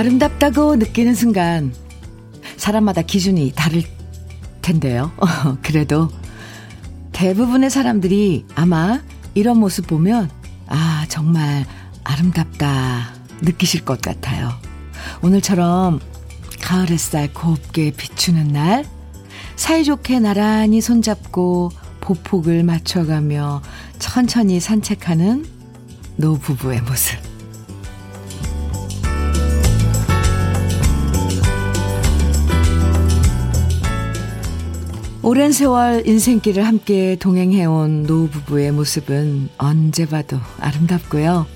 아름답다고 느끼는 순간 사람마다 기준이 다를 텐데요. 그래도 대부분의 사람들이 아마 이런 모습 보면 아, 정말 아름답다 느끼실 것 같아요. 오늘처럼 가을 햇살 곱게 비추는 날 사이좋게 나란히 손잡고 보폭을 맞춰가며 천천히 산책하는 노부부의 모습. 오랜 세월 인생길을 함께 동행해온 노부부의 모습은 언제 봐도 아름답고요.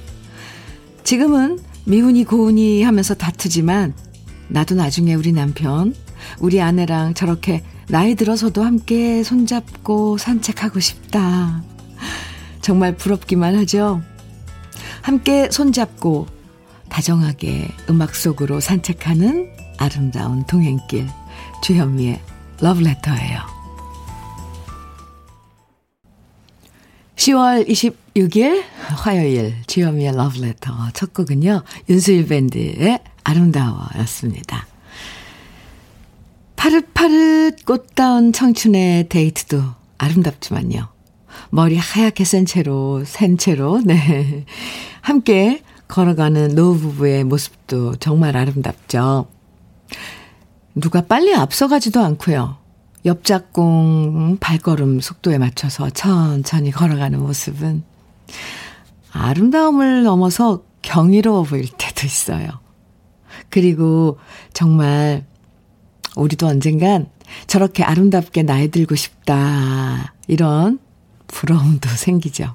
지금은 미운이 고운이 하면서 다투지만 나도 나중에 우리 남편, 우리 아내랑 저렇게 나이 들어서도 함께 손잡고 산책하고 싶다. 정말 부럽기만 하죠. 함께 손잡고 다정하게 음악 속으로 산책하는 아름다운 동행길. 주현미의 러브레터예요. 10월 26일 화요일 주현미의 러브레터 첫 곡은요. 윤수일 밴드의 아름다워였습니다. 파릇파릇 꽃다운 청춘의 데이트도 아름답지만요. 머리 하얗게 센 채로, 센 채로, 네. 함께 걸어가는 노부부의 모습도 정말 아름답죠. 누가 빨리 앞서가지도 않고요. 옆작공 발걸음 속도에 맞춰서 천천히 걸어가는 모습은 아름다움을 넘어서 경이로워 보일 때도 있어요. 그리고 정말 우리도 언젠간 저렇게 아름답게 나이 들고 싶다. 이런 부러움도 생기죠.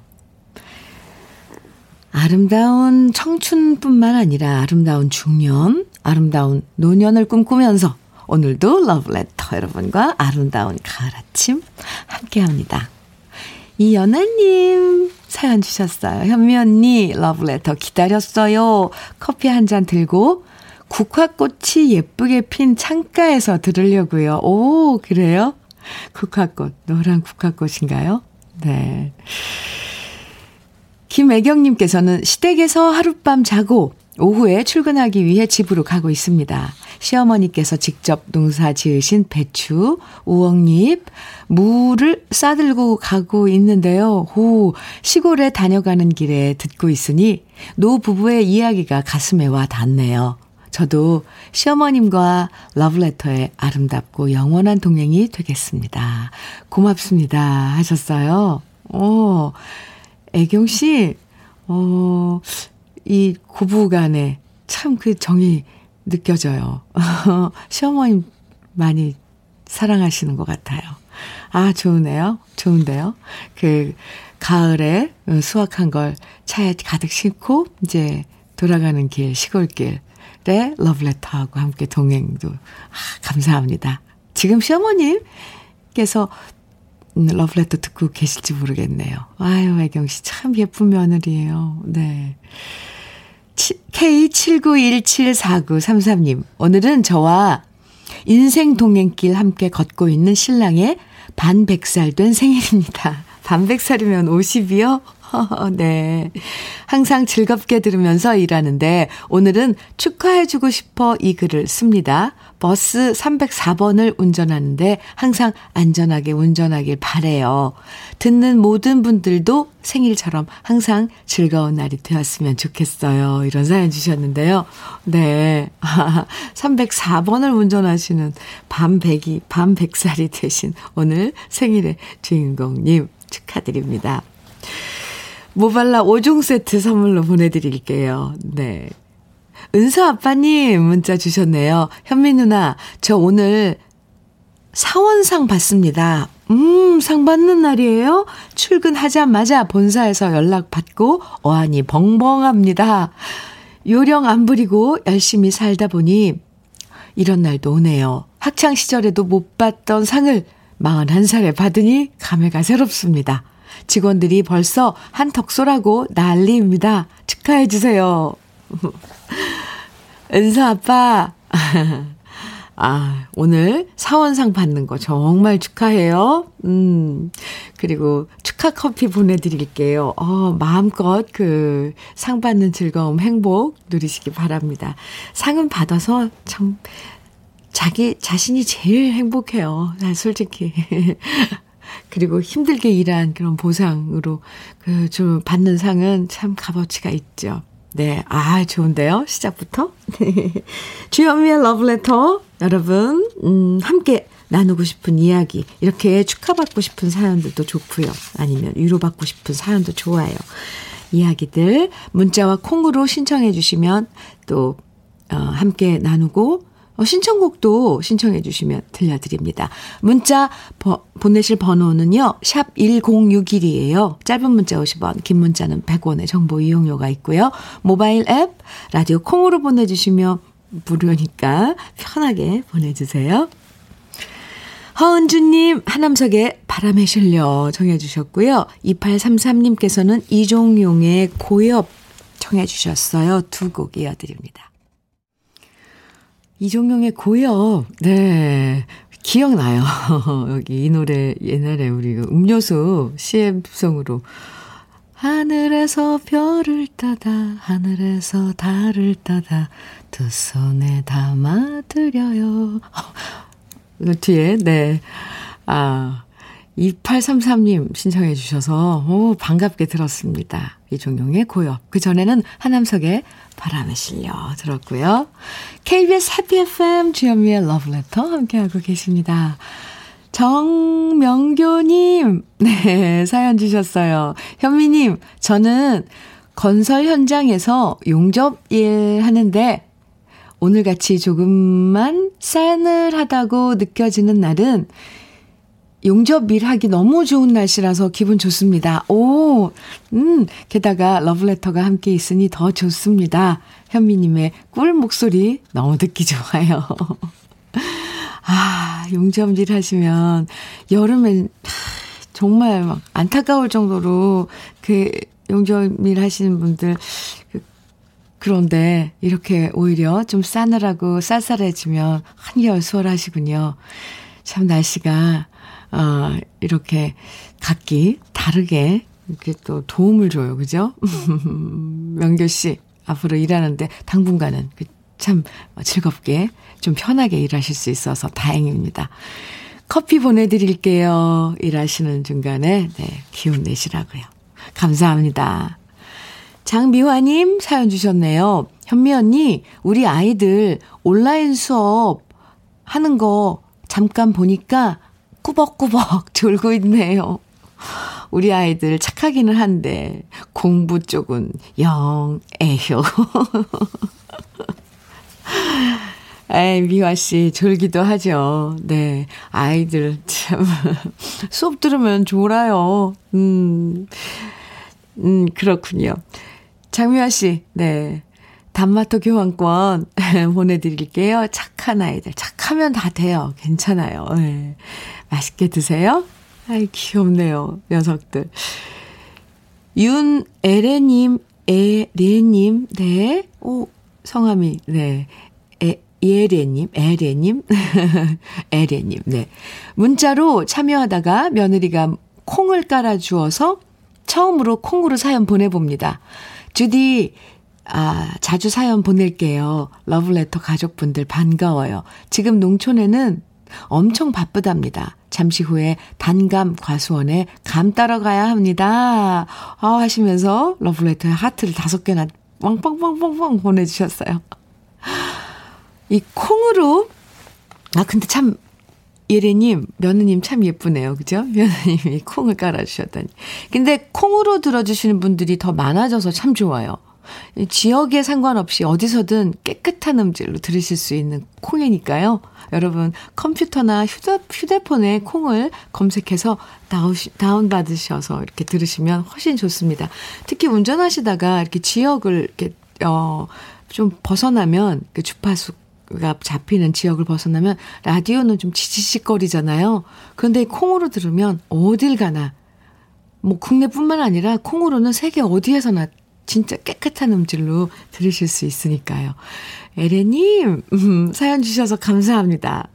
아름다운 청춘뿐만 아니라 아름다운 중년, 아름다운 노년을 꿈꾸면서 오늘도 러브레터 여러분과 아름다운 가을 아침 함께 합니다. 이연아님 사연 주셨어요. 현미 언니 러브레터 기다렸어요. 커피 한 잔 들고 국화꽃이 예쁘게 핀 창가에서 들으려고요. 오, 그래요? 국화꽃, 노란 국화꽃인가요? 네. 김애경님께서는 시댁에서 하룻밤 자고 오후에 출근하기 위해 집으로 가고 있습니다. 시어머니께서 직접 농사 지으신 배추, 우엉잎, 무를 싸들고 가고 있는데요. 호, 시골에 다녀가는 길에 듣고 있으니 노 부부의 이야기가 가슴에 와 닿네요. 저도 시어머님과 러브레터의 아름답고 영원한 동행이 되겠습니다. 고맙습니다. 하셨어요. 오, 애경 씨, 어, 이 고부 간에 참 그 정이 느껴져요. 시어머님 많이 사랑하시는 것 같아요. 아, 좋으네요. 좋은데요. 그, 가을에 수확한 걸 차에 가득 싣고, 이제 돌아가는 길, 시골길, 네, 러브레터하고 함께 동행도 아, 감사합니다. 지금 시어머님께서 러브레터 듣고 계실지 모르겠네요. 아유, 애경 씨 참 예쁜 며느리예요. 네. K79174933님, 오늘은 저와 인생 동행길 함께 걷고 있는 신랑의 반백살 된 생일입니다. 반백살이면 50이요? 네. 항상 즐겁게 들으면서 일하는데 오늘은 축하해주고 싶어 이 글을 씁니다. 버스 304번을 운전하는데 항상 안전하게 운전하길 바래요. 듣는 모든 분들도 생일처럼 항상 즐거운 날이 되었으면 좋겠어요. 이런 사연 주셨는데요. 네. 304번을 운전하시는 밤백이, 밤백살이 되신 오늘 생일의 주인공님 축하드립니다. 모발라 5종 세트 선물로 보내드릴게요. 네. 은서 아빠님 문자 주셨네요. 현미 누나, 저 오늘 사원상 받습니다. 음, 상 받는 날이에요? 출근하자마자 본사에서 연락 받고 어안이 벙벙합니다. 요령 안 부리고 열심히 살다 보니 이런 날도 오네요. 학창 시절에도 못 받던 상을 41살에 받으니 감회가 새롭습니다. 직원들이 벌써 한턱 쏘라고 난리입니다. 축하해 주세요. 은서 아빠, 아, 오늘 사원상 받는 거 정말 축하해요. 음, 그리고 축하 커피 보내드릴게요. 어, 마음껏 그 상 받는 즐거움, 행복 누리시기 바랍니다. 상은 받아서 참, 자기 자신이 제일 행복해요. 솔직히. 그리고 힘들게 일한 그런 보상으로 그 좀 받는 상은 참 값어치가 있죠. 네. 아, 좋은데요? 시작부터. 주현미의 러브레터. 여러분, 음, 함께 나누고 싶은 이야기. 이렇게 축하받고 싶은 사연들도 좋고요. 아니면 위로받고 싶은 사연도 좋아요. 이야기들 문자와 콩으로 신청해 주시면 또, 어, 함께 나누고 어, 신청곡도 신청해 주시면 들려드립니다. 문자 버, 보내실 번호는요. 샵 1061이에요. 짧은 문자 50원, 긴 문자는 100원의 정보 이용료가 있고요. 모바일 앱, 라디오 콩으로 보내주시면 무료니까 편하게 보내주세요. 허은주님, 하남석의 바람에 실려 정해주셨고요. 2833님께서는 이종용의 고엽 청해주셨어요. 두 곡 이어드립니다. 이종용의 고역. 네. 기억나요. 여기 이 노래 옛날에 우리 그 음료수 CM송으로 하늘에서 별을 따다 하늘에서 달을 따다 두 손에 담아드려요. 그 뒤에 네. 아 2833님 신청해 주셔서 오 반갑게 들었습니다. 이종용의 고역. 그전에는 하남석의 바람에 실려 들었고요. KBS 해피 FM 주현미의 러브레터 함께하고 계십니다. 정명교님, 네, 사연 주셨어요. 현미님, 저는 건설 현장에서 용접 일 하는데 오늘같이 조금만 싸늘하다고 느껴지는 날은 용접 일 하기 너무 좋은 날씨라서 기분 좋습니다. 오, 음, 게다가 러브레터가 함께 있으니 더 좋습니다. 현미님의 꿀 목소리 너무 듣기 좋아요. 아, 용접 일 하시면 여름엔 정말 막 안타까울 정도로 그 용접 일 하시는 분들 그 그런데 이렇게 오히려 좀 싸늘하고 쌀쌀해지면 한결 수월하시군요. 참 날씨가 어, 이렇게 각기 다르게 이렇게 또 도움을 줘요. 그죠? 명교 씨, 앞으로 일하는데 당분간은 그참 즐겁게 좀 편하게 일하실 수 있어서 다행입니다. 커피 보내드릴게요. 일하시는 중간에, 네, 기운 내시라고요. 감사합니다. 장미화님 사연 주셨네요. 현미 언니, 우리 아이들 온라인 수업 하는 거 잠깐 보니까 꾸벅꾸벅 졸고 있네요. 우리 아이들 착하기는 한데 공부 쪽은 영 애효. 에이, 미화 씨, 졸기도 하죠. 네. 아이들, 참. 수업 들으면 졸아요. 음, 음, 그렇군요. 장미화 씨, 네. 단마토 교환권 보내드릴게요. 착한 아이들. 착하면 다 돼요. 괜찮아요. 네. 맛있게 드세요. 아이, 귀엽네요. 녀석들. 윤에레님, 에레님, 네. 오, 성함이, 네. 에, 예레님, 에레님, 에레님, 네. 문자로 참여하다가 며느리가 콩을 깔아주어서 처음으로 콩으로 사연 보내봅니다. 주디, 아, 자주 사연 보낼게요. 러브레터 가족분들 반가워요. 지금 농촌에는 엄청 바쁘답니다. 잠시 후에 단감 과수원에 감 따러 가야 합니다. 아, 하시면서 러브레터에 하트를 다섯 개나 빵빵빵빵빵 보내주셨어요. 이 콩으로, 아, 근데 참, 예래님, 며느님 참 예쁘네요. 그죠? 며느님이 콩을 깔아주셨다니. 근데 콩으로 들어주시는 분들이 더 많아져서 참 좋아요. 지역에 상관없이 어디서든 깨끗한 음질로 들으실 수 있는 콩이니까요. 여러분 컴퓨터나 휴대, 휴대 폰에 콩을 검색해서 다운받으셔서 이렇게 들으시면 훨씬 좋습니다. 특히 운전하시다가 이렇게 지역을 이렇게 어, 좀 벗어나면 그 주파수 가 잡히는 지역을 벗어나면 라디오는 좀 지지직거리잖아요. 그런데 콩으로 들으면 어딜 가나 뭐 국내뿐만 아니라 콩으로는 세계 어디에서나 진짜 깨끗한 음질로 들으실 수 있으니까요. 에레님, 음, 사연 주셔서 감사합니다.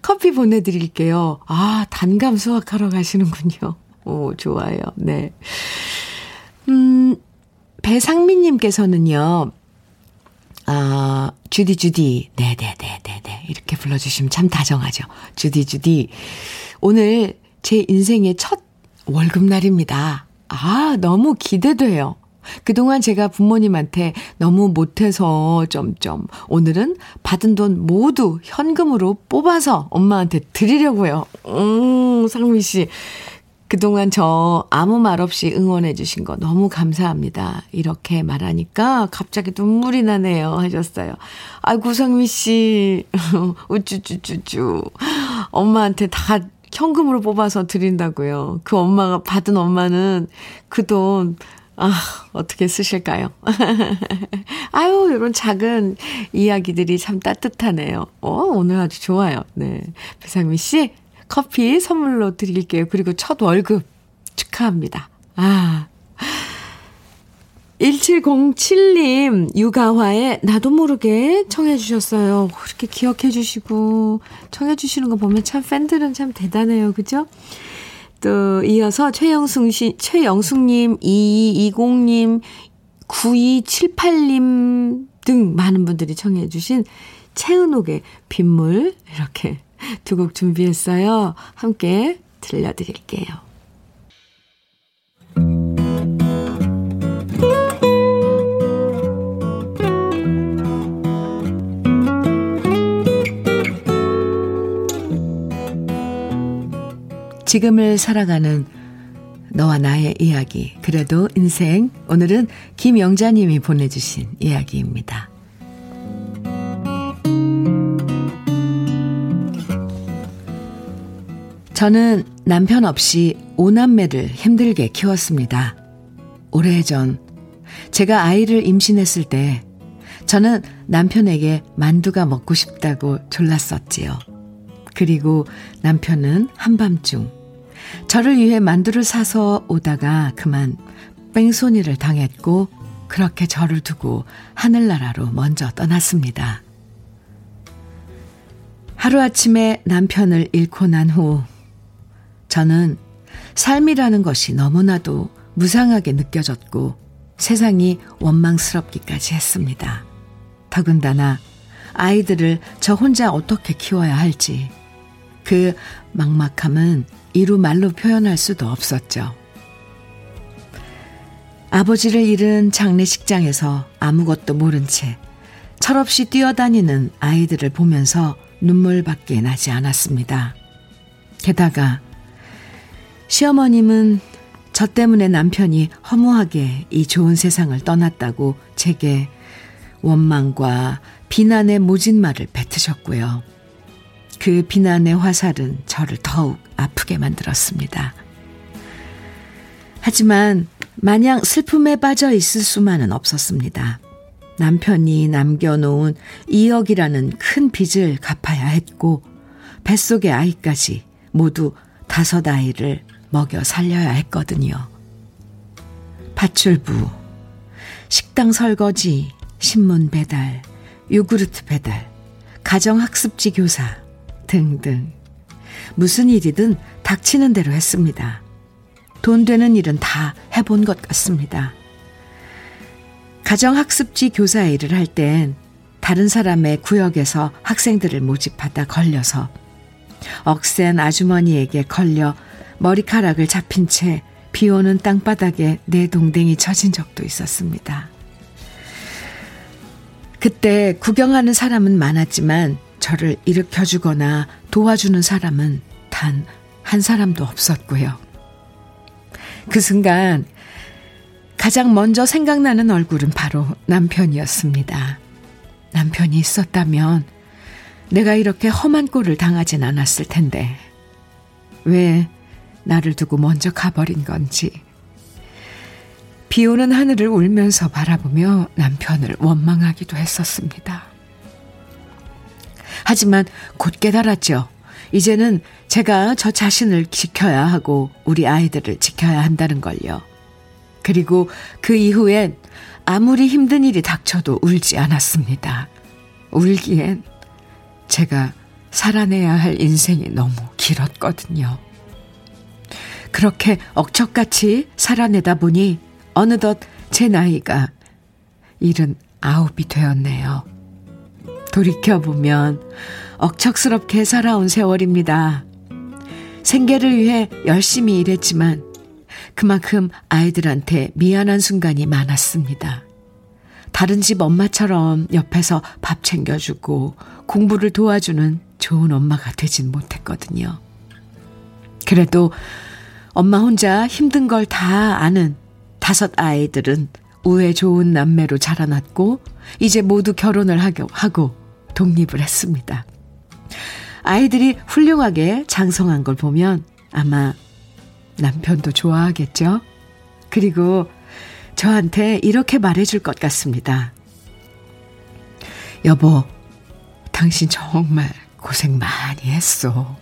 커피 보내드릴게요. 아, 단감 수확하러 가시는군요. 오, 좋아요. 네. 음, 배상민님께서는요, 아, 주디, 주디. 네네네네네. 이렇게 불러주시면 참 다정하죠. 주디, 주디. 오늘 제 인생의 첫 월급날입니다. 아, 너무 기대돼요. 그동안 제가 부모님한테 너무 못해서 점점 오늘은 받은 돈 모두 현금으로 뽑아서 엄마한테 드리려고요. 음, 상미 씨. 그동안 저 아무 말 없이 응원해 주신 거 너무 감사합니다. 이렇게 말하니까 갑자기 눈물이 나네요. 하셨어요. 아이고, 상미 씨. 우쭈쭈쭈쭈. 엄마한테 다 현금으로 뽑아서 드린다고요. 그 엄마가 받은 엄마는 그 돈, 아, 어떻게 쓰실까요? 아유, 이런 작은 이야기들이 참 따뜻하네요. 어, 오늘 아주 좋아요. 네. 배상미 씨, 커피 선물로 드릴게요. 그리고 첫 월급 축하합니다. 아. 1707님, 유가화에 나도 모르게 청해주셨어요. 그렇게 기억해주시고, 청해주시는 거 보면 참 팬들은 참 대단해요. 그죠? 또, 이어서 최영숙 씨, 최영숙님, 2220님, 9278님 등 많은 분들이 청해 주신 최은옥의 빗물, 이렇게 두 곡 준비했어요. 함께 들려드릴게요. 지금을 살아가는 너와 나의 이야기. 그래도 인생. 오늘은 김영자님이 보내주신 이야기입니다. 저는 남편 없이 오남매를 힘들게 키웠습니다. 오래전 제가 아이를 임신했을 때 저는 남편에게 만두가 먹고 싶다고 졸랐었지요. 그리고 남편은 한밤중 저를 위해 만두를 사서 오다가 그만 뺑소니를 당했고 그렇게 저를 두고 하늘나라로 먼저 떠났습니다. 하루아침에 남편을 잃고 난 후 저는 삶이라는 것이 너무나도 무상하게 느껴졌고 세상이 원망스럽기까지 했습니다. 더군다나 아이들을 저 혼자 어떻게 키워야 할지 그 막막함은 이루 말로 표현할 수도 없었죠. 아버지를 잃은 장례식장에서 아무것도 모른 채 철없이 뛰어다니는 아이들을 보면서 눈물밖에 나지 않았습니다. 게다가 시어머님은 저 때문에 남편이 허무하게 이 좋은 세상을 떠났다고 제게 원망과 비난의 모진 말을 뱉으셨고요. 그 비난의 화살은 저를 더욱 아프게 만들었습니다. 하지만 마냥 슬픔에 빠져 있을 수만은 없었습니다. 남편이 남겨놓은 2억이라는 큰 빚을 갚아야 했고, 뱃속의 아이까지 모두 다섯 아이를 먹여 살려야 했거든요. 파출부, 식당 설거지, 신문 배달, 요구르트 배달, 가정학습지 교사 등등. 무슨 일이든 닥치는 대로 했습니다. 돈 되는 일은 다 해본 것 같습니다. 가정학습지 교사 일을 할 땐 다른 사람의 구역에서 학생들을 모집하다 걸려서 억센 아주머니에게 걸려 머리카락을 잡힌 채 비 오는 땅바닥에 내 동댕이 처진 적도 있었습니다. 그때 구경하는 사람은 많았지만 저를 일으켜주거나 도와주는 사람은 단 한 사람도 없었고요. 그 순간 가장 먼저 생각나는 얼굴은 바로 남편이었습니다. 남편이 있었다면 내가 이렇게 험한 꼴을 당하진 않았을 텐데 왜 나를 두고 먼저 가버린 건지. 비 오는 하늘을 울면서 바라보며 남편을 원망하기도 했었습니다. 하지만 곧 깨달았죠. 이제는 제가 저 자신을 지켜야 하고 우리 아이들을 지켜야 한다는 걸요. 그리고 그 이후엔 아무리 힘든 일이 닥쳐도 울지 않았습니다. 울기엔 제가 살아내야 할 인생이 너무 길었거든요. 그렇게 억척같이 살아내다 보니 어느덧 제 나이가 일은 아홉이 되었네요. 돌이켜보면 억척스럽게 살아온 세월입니다. 생계를 위해 열심히 일했지만 그만큼 아이들한테 미안한 순간이 많았습니다. 다른 집 엄마처럼 옆에서 밥 챙겨주고 공부를 도와주는 좋은 엄마가 되진 못했거든요. 그래도 엄마 혼자 힘든 걸 다 아는 다섯 아이들은 우애 좋은 남매로 자라났고 이제 모두 결혼을 하고 독립을 했습니다. 아이들이 훌륭하게 장성한 걸 보면 아마 남편도 좋아하겠죠? 그리고 저한테 이렇게 말해줄 것 같습니다. 여보, 당신 정말 고생 많이 했어.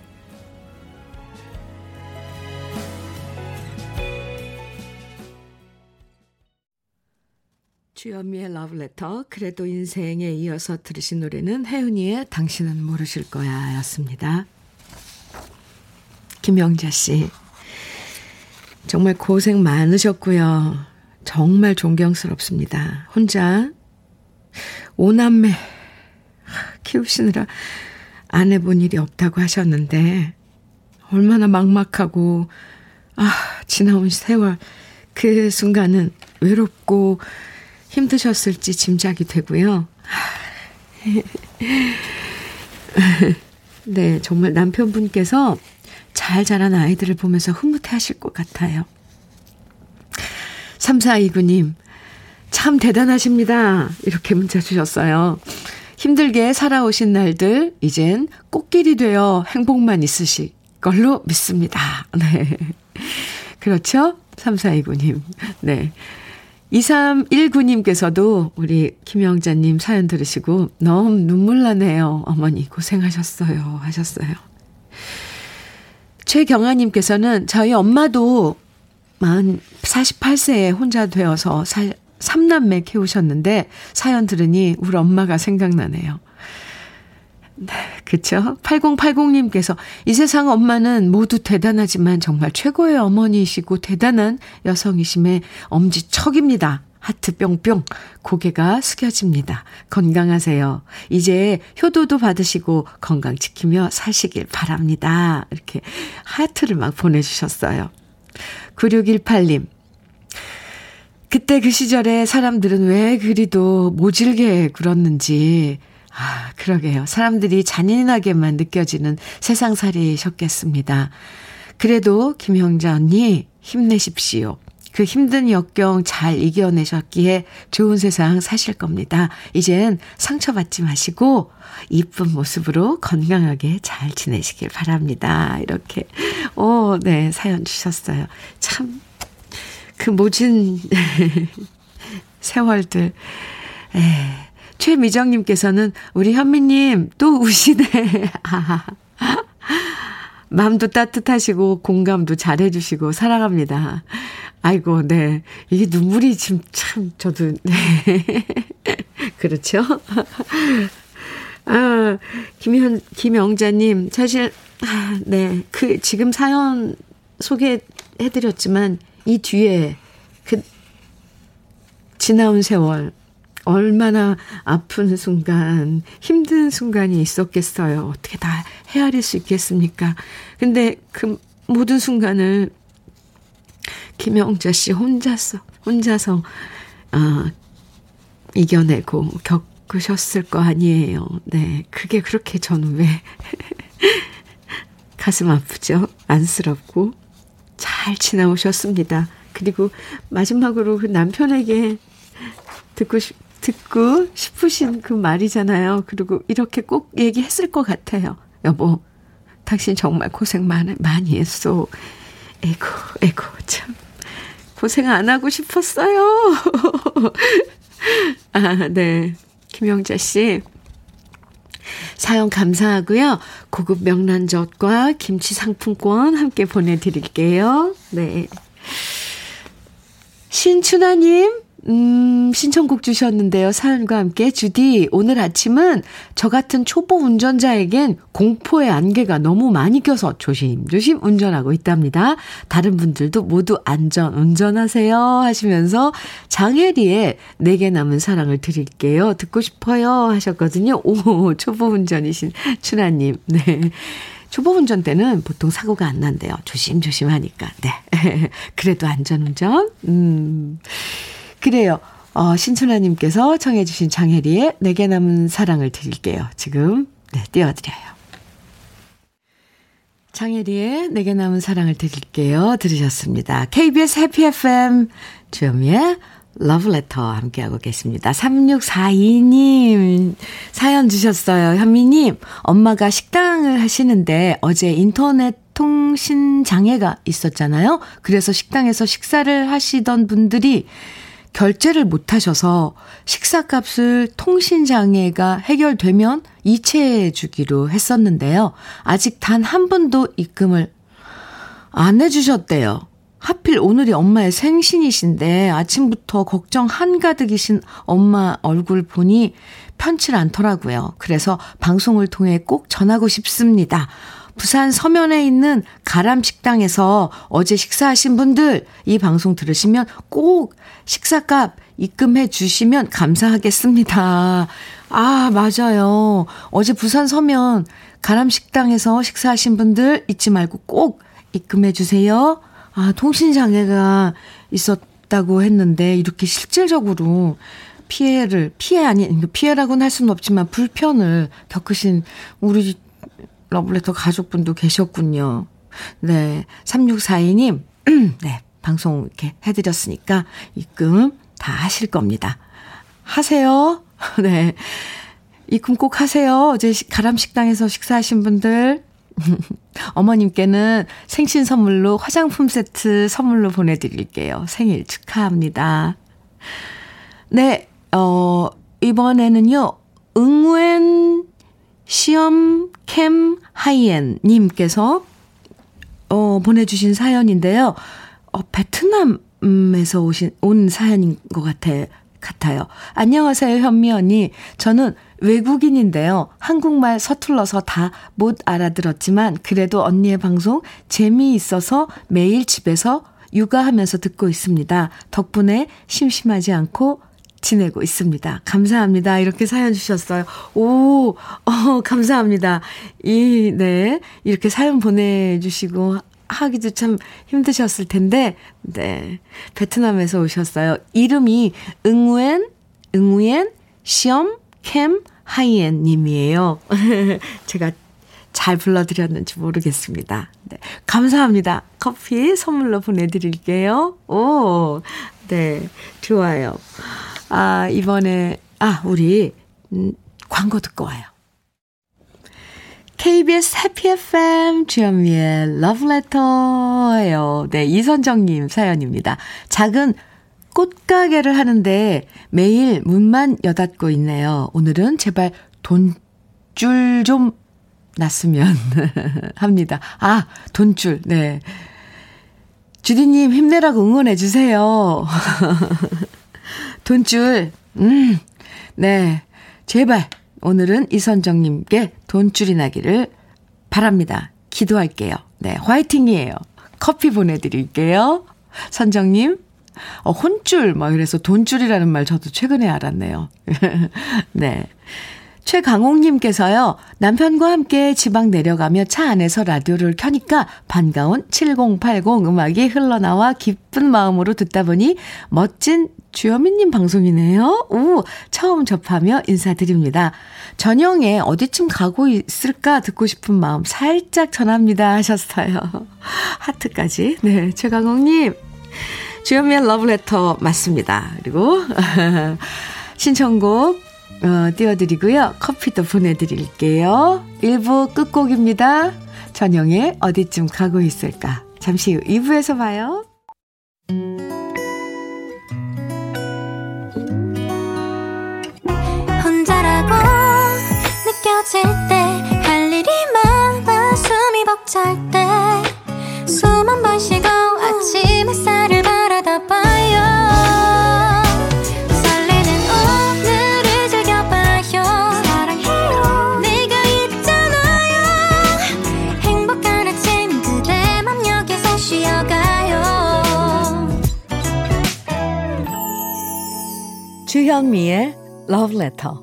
주현미의 러브레터, 그래도 인생에 이어서 들으신 노래는 혜은이의 당신은 모르실 거야 였습니다. 김영자 씨, 정말 고생 많으셨고요. 정말 존경스럽습니다. 혼자 오남매 키우시느라 안 해본 일이 없다고 하셨는데, 얼마나 막막하고, 아, 지나온 세월, 그 순간은 외롭고 힘드셨을지 짐작이 되고요. 네, 정말 남편분께서 잘 자란 아이들을 보면서 흐뭇해 하실 것 같아요. 3429님, 참 대단하십니다. 이렇게 문자 주셨어요. 힘들게 살아오신 날들, 이젠 꽃길이 되어 행복만 있으실 걸로 믿습니다. 네. 그렇죠? 3429님. 네. 2319님께서도 우리 김영자님 사연 들으시고 너무 눈물 나네요. 어머니 고생하셨어요. 하셨어요. 최경아님께서는 저희 엄마도 만 48세에 혼자 되어서 사, 3남매 키우셨는데 사연 들으니 우리 엄마가 생각나네요. 네, 그쵸? 8080님께서 이 세상 엄마는 모두 대단하지만 정말 최고의 어머니이시고 대단한 여성이심에 엄지척입니다. 하트 뿅뿅 고개가 숙여집니다. 건강하세요. 이제 효도도 받으시고 건강 지키며 사시길 바랍니다. 이렇게 하트를 막 보내주셨어요. 9618님. 그때 그 시절에 사람들은 왜 그리도 모질게 굴었는지 아, 그러게요. 사람들이 잔인하게만 느껴지는 세상살이셨겠습니다. 그래도 김형자 언니 힘내십시오. 그 힘든 역경 잘 이겨내셨기에 좋은 세상 사실 겁니다. 이젠 상처받지 마시고 이쁜 모습으로 건강하게 잘 지내시길 바랍니다. 이렇게, 오, 네, 사연 주셨어요. 참, 그 모진 세월들, 에 최미정님께서는 우리 현미님 또 우시네. 아, 마음도 따뜻하시고 공감도 잘해주시고 사랑합니다. 아이고, 네. 이게 눈물이 지금 참 저도, 네. 그렇죠? 아, 김현, 김영자님, 사실, 아, 네. 그, 지금 사연 소개해드렸지만, 이 뒤에 그, 지나온 세월, 얼마나 아픈 순간, 힘든 순간이 있었겠어요. 어떻게 다 헤아릴 수 있겠습니까? 근데 그 모든 순간을 김영자 씨 혼자서, 혼자서, 어, 이겨내고 겪으셨을 거 아니에요. 네. 그게 그렇게 저는 왜 가슴 아프죠? 안쓰럽고 잘 지나오셨습니다. 그리고 마지막으로 그 남편에게 듣고 싶, 듣고 싶으신 그 말이잖아요. 그리고 이렇게 꼭 얘기했을 것 같아요. 여보, 당신 정말 고생 많이, 많이 했어. 에고, 에고, 참. 고생 안 하고 싶었어요. 아, 네. 김영자 씨. 사연 감사하고요. 고급 명란젓과 김치 상품권 함께 보내드릴게요. 네. 신춘하님, 음, 신청곡 주셨는데요. 사연과 함께 주디 오늘 아침은 저 같은 초보 운전자에겐 공포의 안개가 너무 많이 껴서 조심조심 운전하고 있답니다. 다른 분들도 모두 안전 운전하세요 하시면서 장혜리의 내게 남은 사랑을 드릴게요. 듣고 싶어요 하셨거든요. 오, 초보 운전이신 춘하님. 네. 초보 운전 때는 보통 사고가 안 난대요. 조심조심 하니까. 네. 그래도 안전 운전? 음. 그래요. 어, 신춘하님께서 청해주신 장혜리의 내게 남은 사랑을 드릴게요. 지금, 네, 띄워드려요. 장혜리의 내게 남은 사랑을 드릴게요. 들으셨습니다. KBS 해피 FM 주현미의 러브레터 함께하고 계십니다. 3642님 사연 주셨어요. 현미님, 엄마가 식당을 하시는데 어제 인터넷 통신 장애가 있었잖아요. 그래서 식당에서 식사를 하시던 분들이 결제를 못 하셔서 식사값을 통신장애가 해결되면 이체해 주기로 했었는데요. 아직 단 한 분도 입금을 안 해주셨대요. 하필 오늘이 엄마의 생신이신데 아침부터 걱정 한가득이신 엄마 얼굴 보니 편치 않더라고요. 그래서 방송을 통해 꼭 전하고 싶습니다. 부산 서면에 있는 가람 식당에서 어제 식사하신 분들 이 방송 들으시면 꼭 식사값 입금해 주시면 감사하겠습니다. 아, 맞아요. 어제 부산 서면 가람 식당에서 식사하신 분들 잊지 말고 꼭 입금해 주세요. 아, 통신 장애가 있었다고 했는데 이렇게 실질적으로 피해를 피해 아니 피해라고는 할 수는 없지만 불편을 겪으신 우리 러블레터 가족분도 계셨군요. 네. 3642님, 네. 방송 이렇게 해드렸으니까 입금 다 하실 겁니다. 하세요. 네. 입금 꼭 하세요. 어제 가람식당에서 식사하신 분들. 어머님께는 생신 선물로 화장품 세트 선물로 보내드릴게요. 생일 축하합니다. 네, 어, 이번에는요, 응웬 시험 캠 하이엔 님께서 어, 보내주신 사연인데요. 어, 베트남에서 오신, 온 사연인 것 같아, 같아요. 안녕하세요, 현미 언니. 저는 외국인인데요. 한국말 서툴러서 다 못 알아들었지만, 그래도 언니의 방송 재미있어서 매일 집에서 육아하면서 듣고 있습니다. 덕분에 심심하지 않고 지내고 있습니다. 감사합니다. 이렇게 사연 주셨어요. 오, 어, 감사합니다. 이, 네. 이렇게 사연 보내주시고 하기도 참 힘드셨을 텐데, 네. 베트남에서 오셨어요. 이름이 응우엔, 응우엔, 시엄, 캠, 하이엔 님이에요. 제가 잘 불러드렸는지 모르겠습니다. 네. 감사합니다. 커피 선물로 보내드릴게요. 오, 네. 좋아요. 아, 이번에, 아, 우리, 음, 광고 듣고 와요. KBS 해피 FM 주현미의 러브레터예요. 네, 이선정님 사연입니다. 작은 꽃가게를 하는데 매일 문만 여닫고 있네요. 오늘은 제발 돈줄 좀 났으면 합니다. 아, 돈줄, 네. 주디님 힘내라고 응원해주세요. 돈줄, 음, 네. 제발, 오늘은 이선정님께 돈줄이 나기를 바랍니다. 기도할게요. 네, 화이팅이에요. 커피 보내드릴게요. 선정님, 어, 혼줄, 막 이래서 돈줄이라는 말 저도 최근에 알았네요. 네. 최강옥님께서요, 남편과 함께 지방 내려가며 차 안에서 라디오를 켜니까 반가운 7080 음악이 흘러나와 기쁜 마음으로 듣다 보니 멋진 주현미님 방송이네요. 오, 처음 접하며 인사드립니다. 전영에 어디쯤 가고 있을까 듣고 싶은 마음 살짝 전합니다 하셨어요. 하트까지. 네, 최강옥님. 주현미의 러브레터 맞습니다. 그리고 신청곡 어, 띄워드리고요. 커피도 보내드릴게요. 1부 끝곡입니다. 전영의 어디쯤 가고 있을까. 잠시 후 2부에서 봐요. 혼자라고 느껴질 때 할 일이 많아 숨이 벅찰 때 주현미의 Love Letter.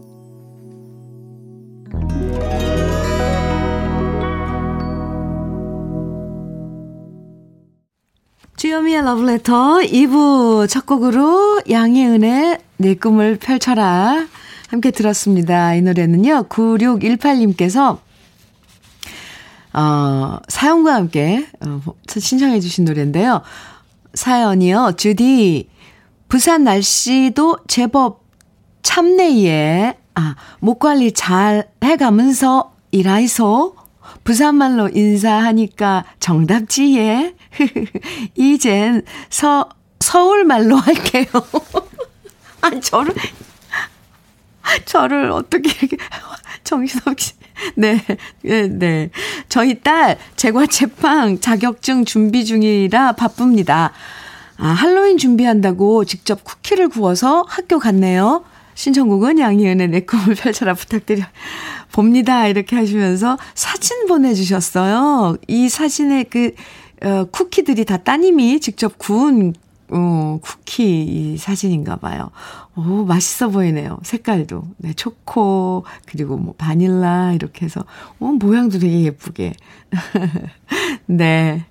주현미의 Love Letter 2부 첫 곡으로 양희은의 내 꿈을 펼쳐라 함께 들었습니다. 이 노래는요. 9618님께서 어, 사연과 함께 어, 신청해 주신 노래인데요. 사연이요. 주디 부산 날씨도 제법 참내예. 아, 목 관리 잘 해가면서 일하이소. 부산말로 인사하니까 정답지예. 이젠 서, 서울말로 할게요. 아, 저를, 저를 어떻게 이렇게 정신없이. 네, 네, 네. 저희 딸 제과제빵 자격증 준비 중이라 바쁩니다. 아, 할로윈 준비한다고 직접 쿠키를 구워서 학교 갔네요. 신청곡은 양희은의 내 꿈을 펼쳐라 부탁드려 봅니다. 이렇게 하시면서 사진 보내주셨어요. 이 사진에 그, 어, 쿠키들이 다 따님이 직접 구운 어, 쿠키 사진인가 봐요. 오, 맛있어 보이네요. 색깔도. 네, 초코, 그리고 뭐, 바닐라, 이렇게 해서, 어, 모양도 되게 예쁘게. 네.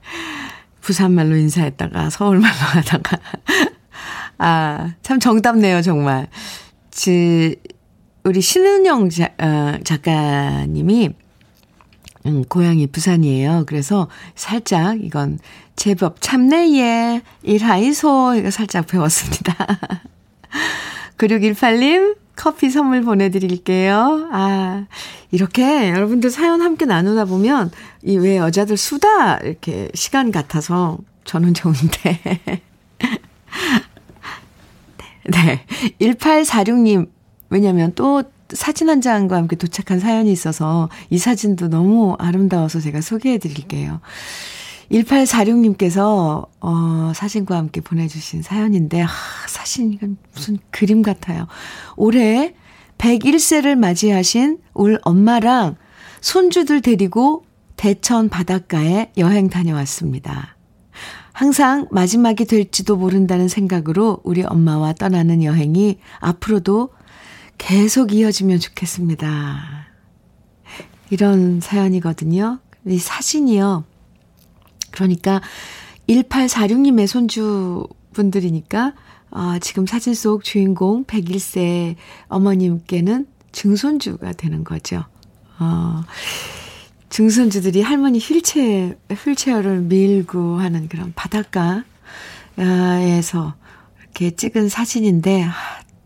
부산말로 인사했다가, 서울말로 하다가. 아, 참 정답네요, 정말. 지, 우리 신은영 자, 어, 작가님이, 음, 고향이 부산이에요. 그래서 살짝 이건 제법 참내예, 일하이소, 이거 살짝 배웠습니다. 9618님, 커피 선물 보내드릴게요. 아, 이렇게 여러분들 사연 함께 나누다 보면, 이 왜 여자들 수다, 이렇게 시간 같아서 저는 좋은데. 네. 1846님, 왜냐면 또 사진 한 장과 함께 도착한 사연이 있어서 이 사진도 너무 아름다워서 제가 소개해 드릴게요. 1846님께서, 어, 사진과 함께 보내주신 사연인데, 아, 사진, 이건 무슨 그림 같아요. 올해 101세를 맞이하신 울 엄마랑 손주들 데리고 대천 바닷가에 여행 다녀왔습니다. 항상 마지막이 될지도 모른다는 생각으로 우리 엄마와 떠나는 여행이 앞으로도 계속 이어지면 좋겠습니다. 이런 사연이거든요. 이 사진이요. 그러니까 1846님의 손주분들이니까 아, 지금 사진 속 주인공 101세 어머님께는 증손주가 되는 거죠. 어, 증손주들이 할머니 휠체어, 휠체어를 밀고 하는 그런 바닷가에서 이렇게 찍은 사진인데, 아,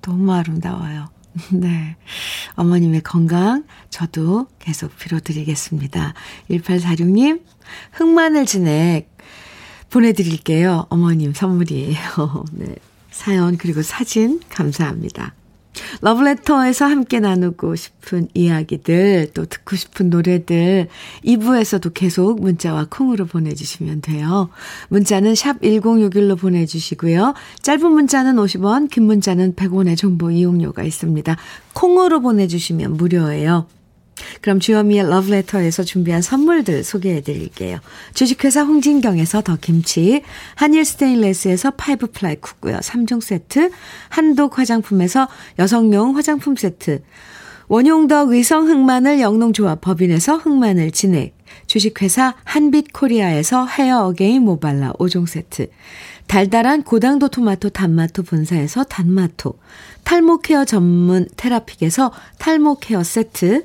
너무 아름다워요. 네. 어머님의 건강 저도 계속 빌어드리겠습니다. 1846님, 흑마늘 진액 보내드릴게요. 어머님 선물이에요. 네. 사연 그리고 사진 감사합니다. 러브레터에서 함께 나누고 싶은 이야기들, 또 듣고 싶은 노래들, 2부에서도 계속 문자와 콩으로 보내주시면 돼요. 문자는 샵 1061로 보내주시고요. 짧은 문자는 50원, 긴 문자는 100원의 정보 이용료가 있습니다. 콩으로 보내주시면 무료예요. 그럼 주현미의 러브레터에서 준비한 선물들 소개해 드릴게요. 주식회사 홍진경에서 더 김치, 한일 스테인레스에서 five ply 쿡고요. 3종 세트, 한독 화장품에서 여성용 화장품 세트, 원용덕 의성 흑마늘 영농조합 법인에서 흑마늘 진액, 주식회사 한빛코리아에서 헤어 어게인 모발라 5종 세트, 달달한 고당도 토마토 단마토 본사에서 단마토, 탈모 care 전문 테라픽에서 탈모 care 세트,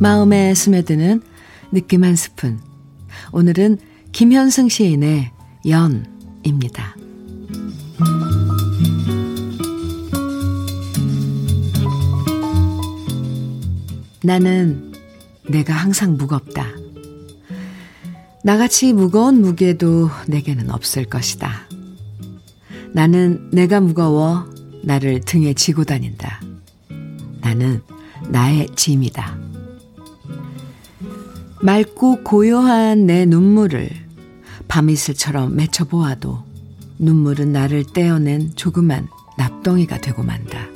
마음에 스며드는 느낌 한 스푼. 오늘은 김현승 시인의 연입니다. 나는 내가 항상 무겁다. 나같이 무거운 무게도 내게는 없을 것이다. 나는 내가 무거워 나를 등에 지고 다닌다. 나는 나의 짐이다. 맑고 고요한 내 눈물을 밤이슬처럼 맺혀보아도 눈물은 나를 떼어낸 조그만 납덩이가 되고 만다.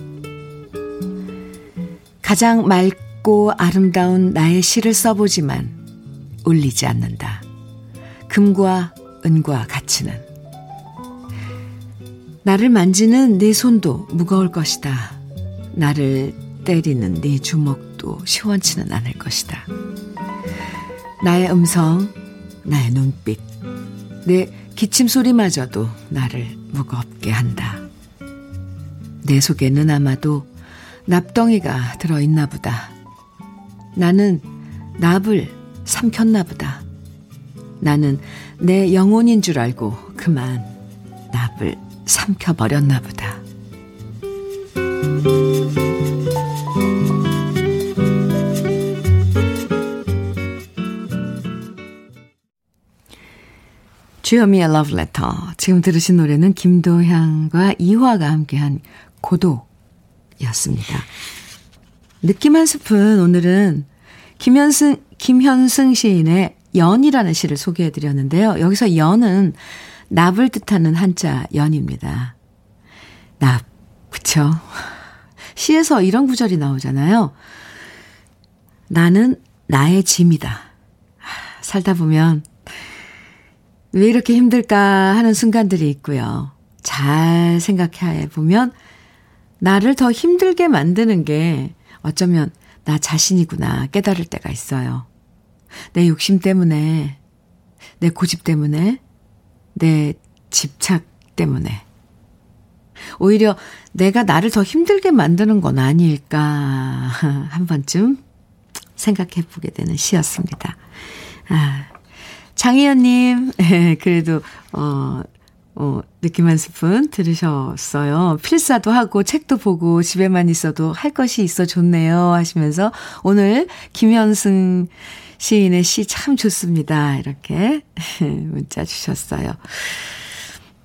가장 맑고 아름다운 나의 시를 써보지만 울리지 않는다. 금과 은과 가치는 나를 만지는 네 손도 무거울 것이다. 나를 때리는 네 주먹도 시원치는 않을 것이다. 나의 음성, 나의 눈빛, 내 기침 소리마저도 나를 무겁게 한다. 내 속에는 아마도 납덩이가 들어있나 보다. 나는 납을 삼켰나 보다. 나는 내 영혼인 줄 알고 그만 납을 삼켜버렸나 보다. 주현미의 러브레터. 지금 들으신 노래는 김도향과 이화가 함께한 고독이었습니다. 느낌 한 스푼 오늘은 김현승, 김현승 시인의 연이라는 시를 소개해 드렸는데요. 여기서 연은 납을 뜻하는 한자 연입니다. 납, 그쵸? 시에서 이런 구절이 나오잖아요. 나는 나의 짐이다. 살다 보면 왜 이렇게 힘들까 하는 순간들이 있고요. 잘 생각해 보면 나를 더 힘들게 만드는 게 어쩌면 나 자신이구나 깨달을 때가 있어요. 내 욕심 때문에, 내 고집 때문에, 내 집착 때문에. 오히려 내가 나를 더 힘들게 만드는 건 아닐까 한 번쯤 생각해 보게 되는 시였습니다. 아, 장희연님, 예, 그래도, 어, 어, 느낌 한 스푼 들으셨어요. 필사도 하고 책도 보고 집에만 있어도 할 것이 있어 좋네요 하시면서 오늘 김현승 시인의 시 참 좋습니다. 이렇게 문자 주셨어요.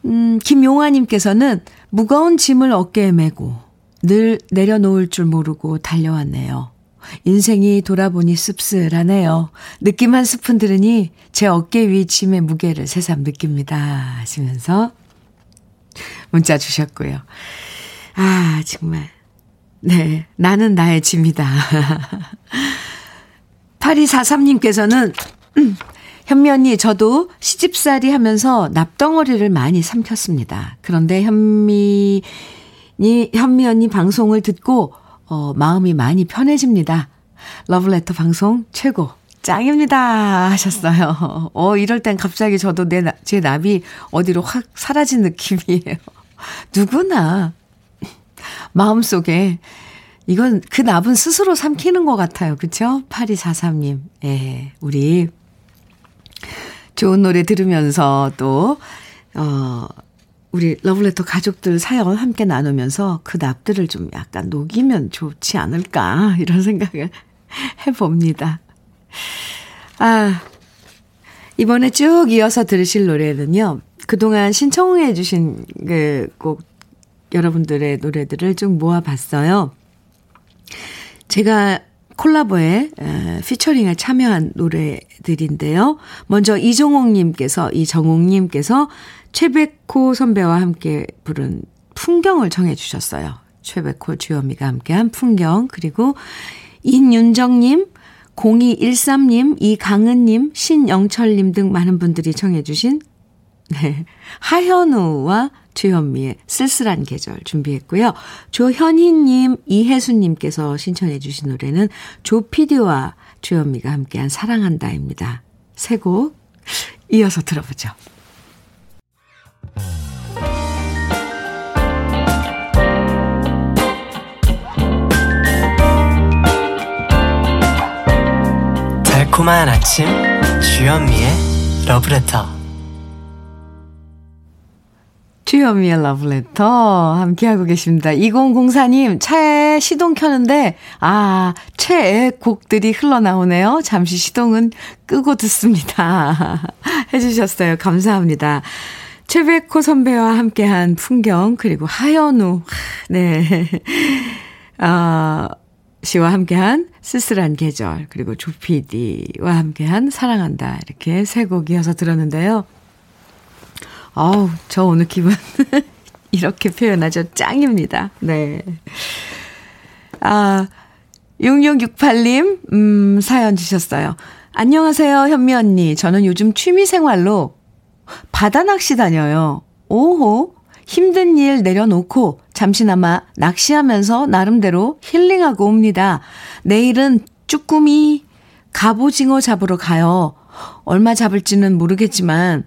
음, 김용화님께서는 무거운 짐을 어깨에 메고 늘 내려놓을 줄 모르고 달려왔네요. 인생이 돌아보니 씁쓸하네요. 느낌 한 스푼 들으니 제 어깨 위 짐의 무게를 새삼 느낍니다. 하시면서 문자 주셨고요. 아, 정말. 네. 나는 나의 짐이다. 8243님께서는, 음, 현미 언니, 저도 시집살이 하면서 납덩어리를 많이 삼켰습니다. 그런데 현미, 현미 언니 방송을 듣고 어, 마음이 많이 편해집니다. 러브레터 방송 최고. 짱입니다. 하셨어요. 어, 이럴 땐 갑자기 저도 내, 제 납이 어디로 확 사라진 느낌이에요. 누구나 마음속에 이건 그 납은 스스로 삼키는 것 같아요. 그쵸? 8243님. 예, 우리 좋은 노래 들으면서 또, 어, 우리 러블레터 가족들 사연 함께 나누면서 그 납들을 좀 약간 녹이면 좋지 않을까, 이런 생각을 해봅니다. 아, 이번에 쭉 이어서 들으실 노래는요, 그동안 신청해 주신 그 곡 여러분들의 노래들을 쭉 모아봤어요. 제가 콜라보에 피처링에 참여한 노래들인데요. 먼저 이종옥님께서, 이정옥님께서 최백호 선배와 함께 부른 풍경을 청해 주셨어요. 최백호 주현미가 함께한 풍경 그리고 인윤정님 0213님, 이강은님, 신영철님 등 많은 분들이 청해 주신 네, 하현우와 주현미의 쓸쓸한 계절 준비했고요. 조현희님, 이혜수님께서 신청해 주신 노래는 조피디와 주현미가 함께한 사랑한다입니다. 세곡 이어서 들어보죠. 달콤한 아침 주현미의 러브레터 주현미의 러브레터 함께하고 계십니다. 2004님 차에 시동 켜는데, 아, 최애 곡들이 흘러나오네요. 잠시 시동은 끄고 듣습니다. 해주셨어요. 감사합니다. 최백호 선배와 함께한 풍경, 그리고 하연우, 네. 아, 씨와 함께한 쓸쓸한 계절, 그리고 조피디와 함께한 사랑한다. 이렇게 세 곡 이어서 들었는데요. 아우, 저 오늘 기분 이렇게 표현하죠. 짱입니다. 네. 아, 6668님, 음, 사연 주셨어요. 안녕하세요, 현미 언니. 저는 요즘 취미 생활로 바다 낚시 다녀요. 오호. 힘든 일 내려놓고 잠시나마 낚시하면서 나름대로 힐링하고 옵니다. 내일은 쭈꾸미, 갑오징어 잡으러 가요. 얼마 잡을지는 모르겠지만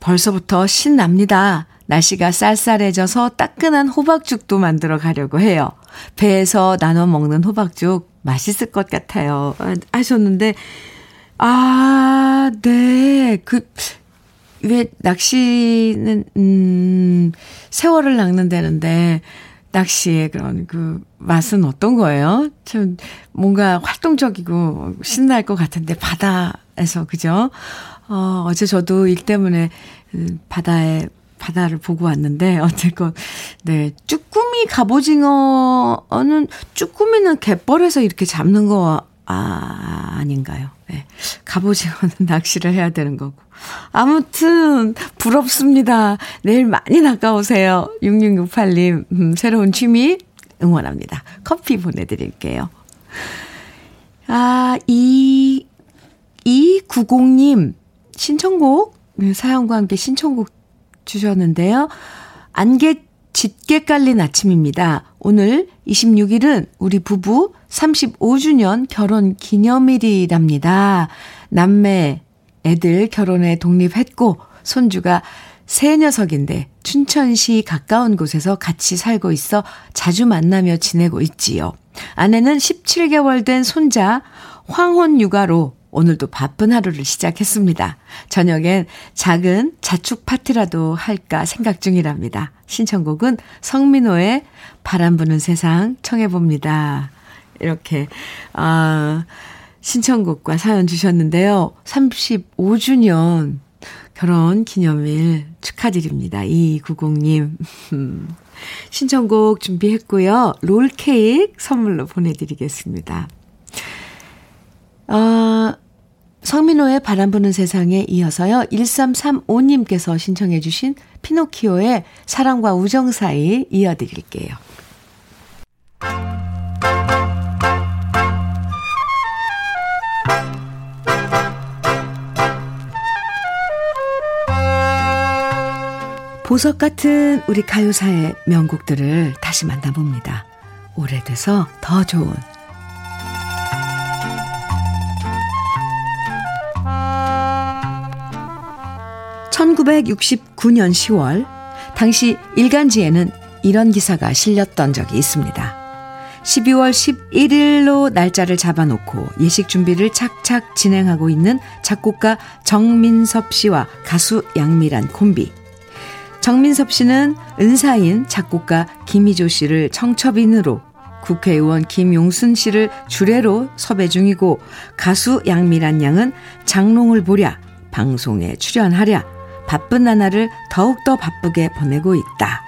벌써부터 신납니다. 날씨가 쌀쌀해져서 따끈한 호박죽도 만들어 가려고 해요. 배에서 나눠 먹는 호박죽 맛있을 것 같아요. 하셨는데, 아, 네. 그, 왜 낚시는, 음, 세월을 낚는다는데, 낚시의 그런 그 맛은 어떤 거예요? 참, 뭔가 활동적이고 신날 것 같은데, 바다에서, 그죠? 어, 어제 저도 일 때문에 음, 바다에 바다를 보고 왔는데 어쨌건 네 쭈꾸미 갑오징어는 쭈꾸미는 갯벌에서 이렇게 잡는 거 아, 아닌가요? 네. 갑오징어는 낚시를 해야 되는 거고. 아무튼, 부럽습니다. 내일 많이 나가오세요. 6668님, 음, 새로운 취미 응원합니다. 커피 보내드릴게요. 아, 이, 290님, 신청곡, 네, 사연과 함께 신청곡 주셨는데요. 안개 짙게 깔린 아침입니다. 오늘 26일은 우리 부부 35주년 결혼 기념일이랍니다. 남매 애들 결혼에 독립했고 손주가 세 녀석인데 춘천시 가까운 곳에서 같이 살고 있어 자주 만나며 지내고 있지요. 아내는 17개월 된 손자 황혼 육아로 오늘도 바쁜 하루를 시작했습니다. 저녁엔 작은 자축 파티라도 할까 생각 중이랍니다. 신청곡은 성민호의 바람 부는 세상 청해봅니다. 이렇게, 아, 신청곡과 사연 주셨는데요. 35주년 결혼 기념일 축하드립니다. 이구공님. 신청곡 준비했고요. 롤케이크 선물로 보내드리겠습니다. 아, 성민호의 바람 부는 세상에 이어서요. 1335님께서 신청해 주신 피노키오의 사랑과 우정 사이 이어드릴게요. 보석 같은 우리 가요사의 명곡들을 다시 만나봅니다. 오래돼서 더 좋은 1969년 10월, 당시 일간지에는 이런 기사가 실렸던 적이 있습니다. 12월 11일로 날짜를 잡아놓고 예식 준비를 착착 진행하고 있는 작곡가 정민섭 씨와 가수 양미란 콤비. 정민섭 씨는 은사인 작곡가 김희조 씨를 청첩인으로 국회의원 김용순 씨를 주례로 섭외 중이고 가수 양미란 양은 장롱을 보랴 방송에 출연하랴 바쁜 나날을 더욱더 바쁘게 보내고 있다.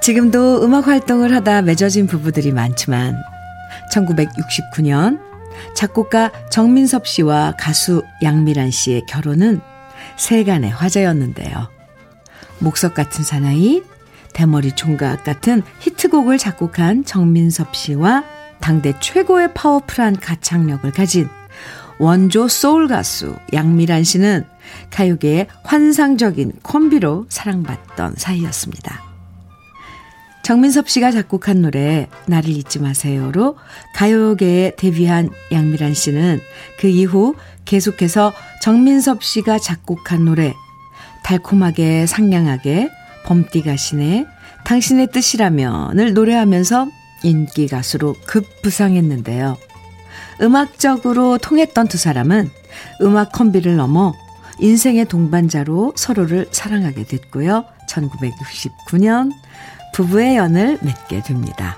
지금도 음악 활동을 하다 맺어진 부부들이 많지만 1969년 작곡가 정민섭 씨와 가수 양미란 씨의 결혼은 세간의 화제였는데요. 목석 같은 사나이, 대머리 총각 같은 히트곡을 작곡한 정민섭 씨와 당대 최고의 파워풀한 가창력을 가진 원조 소울 가수 양미란 씨는 가요계의 환상적인 콤비로 사랑받던 사이였습니다. 정민섭 씨가 작곡한 노래 나를 잊지 마세요로 가요계에 데뷔한 양미란 씨는 그 이후 계속해서 정민섭 씨가 작곡한 노래 달콤하게 상냥하게 범띠 가 시네 당신의 뜻이라면을 노래하면서 인기 가수로 급부상했는데요. 음악적으로 통했던 두 사람은 음악 컴비를 넘어 인생의 동반자로 서로를 사랑하게 됐고요. 1969년 부부의 연을 맺게 됩니다.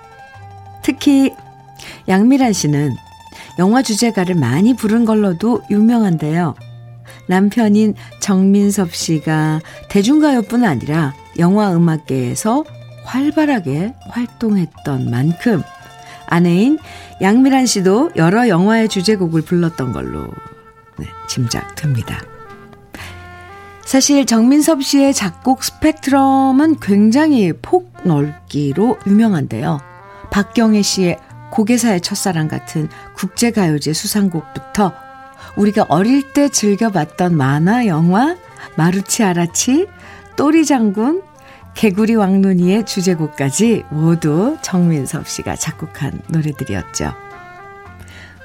특히 양미란 씨는 영화 주제가를 많이 부른 걸로도 유명한데요. 남편인 정민섭 씨가 대중가요뿐 아니라 영화 음악계에서 활발하게 활동했던 만큼 아내인 양미란 씨도 여러 영화의 주제곡을 불렀던 걸로 네, 짐작됩니다. 사실 정민섭 씨의 작곡 스펙트럼은 굉장히 폭넓기로 유명한데요. 박경혜 씨의 고개사의 첫사랑 같은 국제가요제 수상곡부터 우리가 어릴 때 즐겨봤던 만화 영화 마루치 아라치, 또리 장군, 개구리 왕눈이의 주제곡까지 모두 정민섭 씨가 작곡한 노래들이었죠.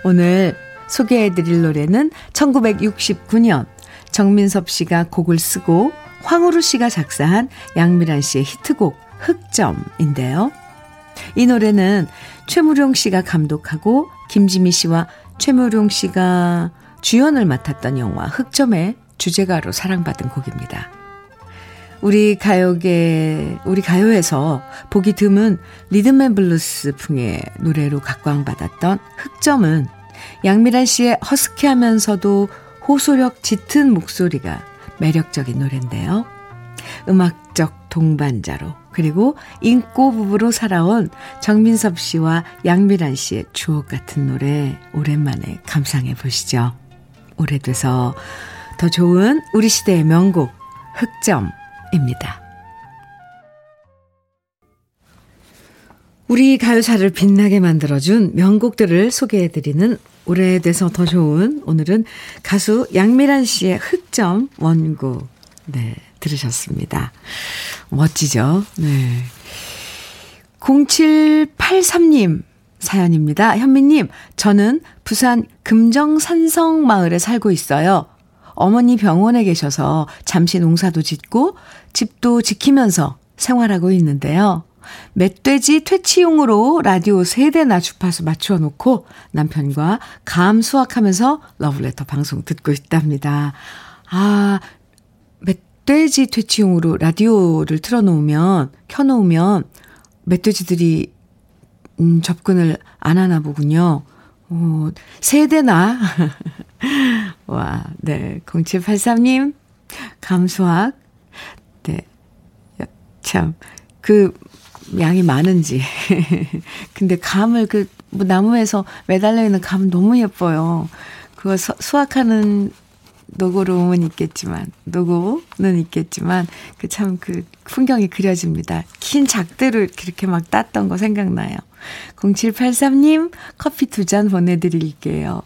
오늘 소개해드릴 노래는 1969년 정민섭 씨가 곡을 쓰고 황우루 씨가 작사한 양미란 씨의 히트곡 흑점인데요. 이 노래는 최무룡 씨가 감독하고 김지미 씨와 최무룡 씨가 주연을 맡았던 영화 흑점의 주제가로 사랑받은 곡입니다. 우리 가요계, 우리 가요에서 보기 드문 리듬앤 블루스 풍의 노래로 각광받았던 흑점은 양미란 씨의 허스키하면서도 호소력 짙은 목소리가 매력적인 노래인데요. 음악적 동반자로 그리고 잉꼬 부부로 살아온 정민섭 씨와 양미란 씨의 주옥 같은 노래 오랜만에 감상해 보시죠. 오래돼서 더 좋은 우리 시대의 명곡 흑점입니다. 우리 가요사를 빛나게 만들어준 명곡들을 소개해드리는 오래돼서 더 좋은 오늘은 가수 양미란 씨의 흑점 원곡 네 들으셨습니다. 멋지죠? 네. 0783님 사연입니다. 현미님, 저는 부산 금정산성 마을에 살고 있어요. 어머니 병원에 계셔서 잠시 농사도 짓고 집도 지키면서 생활하고 있는데요. 멧돼지 퇴치용으로 라디오 세대나 주파수 맞춰 놓고 남편과 감 수확하면서 러브레터 방송 듣고 있답니다. 아, 멧돼지 퇴치용으로 라디오를 틀어 놓으면, 켜 놓으면 멧돼지들이 음, 접근을 안 하나 보군요. 오, 세대나. 와, 네. 0783님, 감수학. 네. 참, 그, 양이 많은지. 근데 감을 그, 뭐 나무에서 매달려 있는 감 너무 예뻐요. 그거 수, 수확하는 노고로움은 있겠지만, 노고는 있겠지만, 그 참 그 풍경이 그려집니다. 긴 작대로 이렇게 막 땄던 거 생각나요. 0783님, 커피 두 잔 보내드릴게요.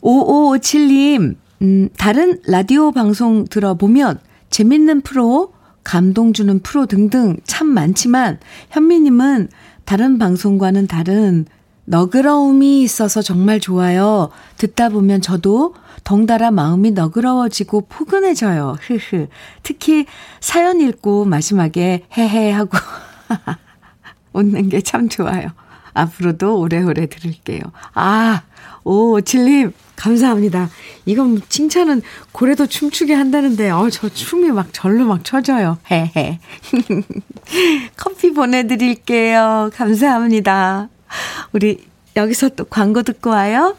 5557님, 음, 다른 라디오 방송 들어보면 재밌는 프로, 감동 주는 프로 등등 참 많지만 현미님은 다른 방송과는 다른 너그러움이 있어서 정말 좋아요. 듣다 보면 저도 덩달아 마음이 너그러워지고 포근해져요. 흐흐. 특히 사연 읽고 마지막에 헤헤 하고 웃는 게 참 좋아요. 앞으로도 오래오래 들을게요. 아, 오, 칠님, 감사합니다. 이건 칭찬은 고래도 춤추게 한다는데, 어, 저 춤이 막 절로 막 쳐져요. 헤헤. 커피 보내드릴게요. 감사합니다. 우리 여기서 또 광고 듣고 와요.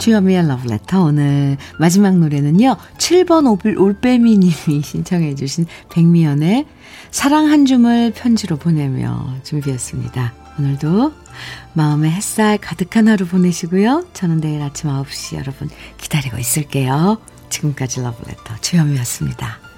주여미의 러브레터 오늘 마지막 노래는요. 7번 올빼미 님이 신청해 주신 백미연의 사랑 한 줌을 편지로 보내며 준비했습니다. 오늘도 마음의 햇살 가득한 하루 보내시고요. 저는 내일 아침 9시 여러분 기다리고 있을게요. 지금까지 러브레터 주여미였습니다.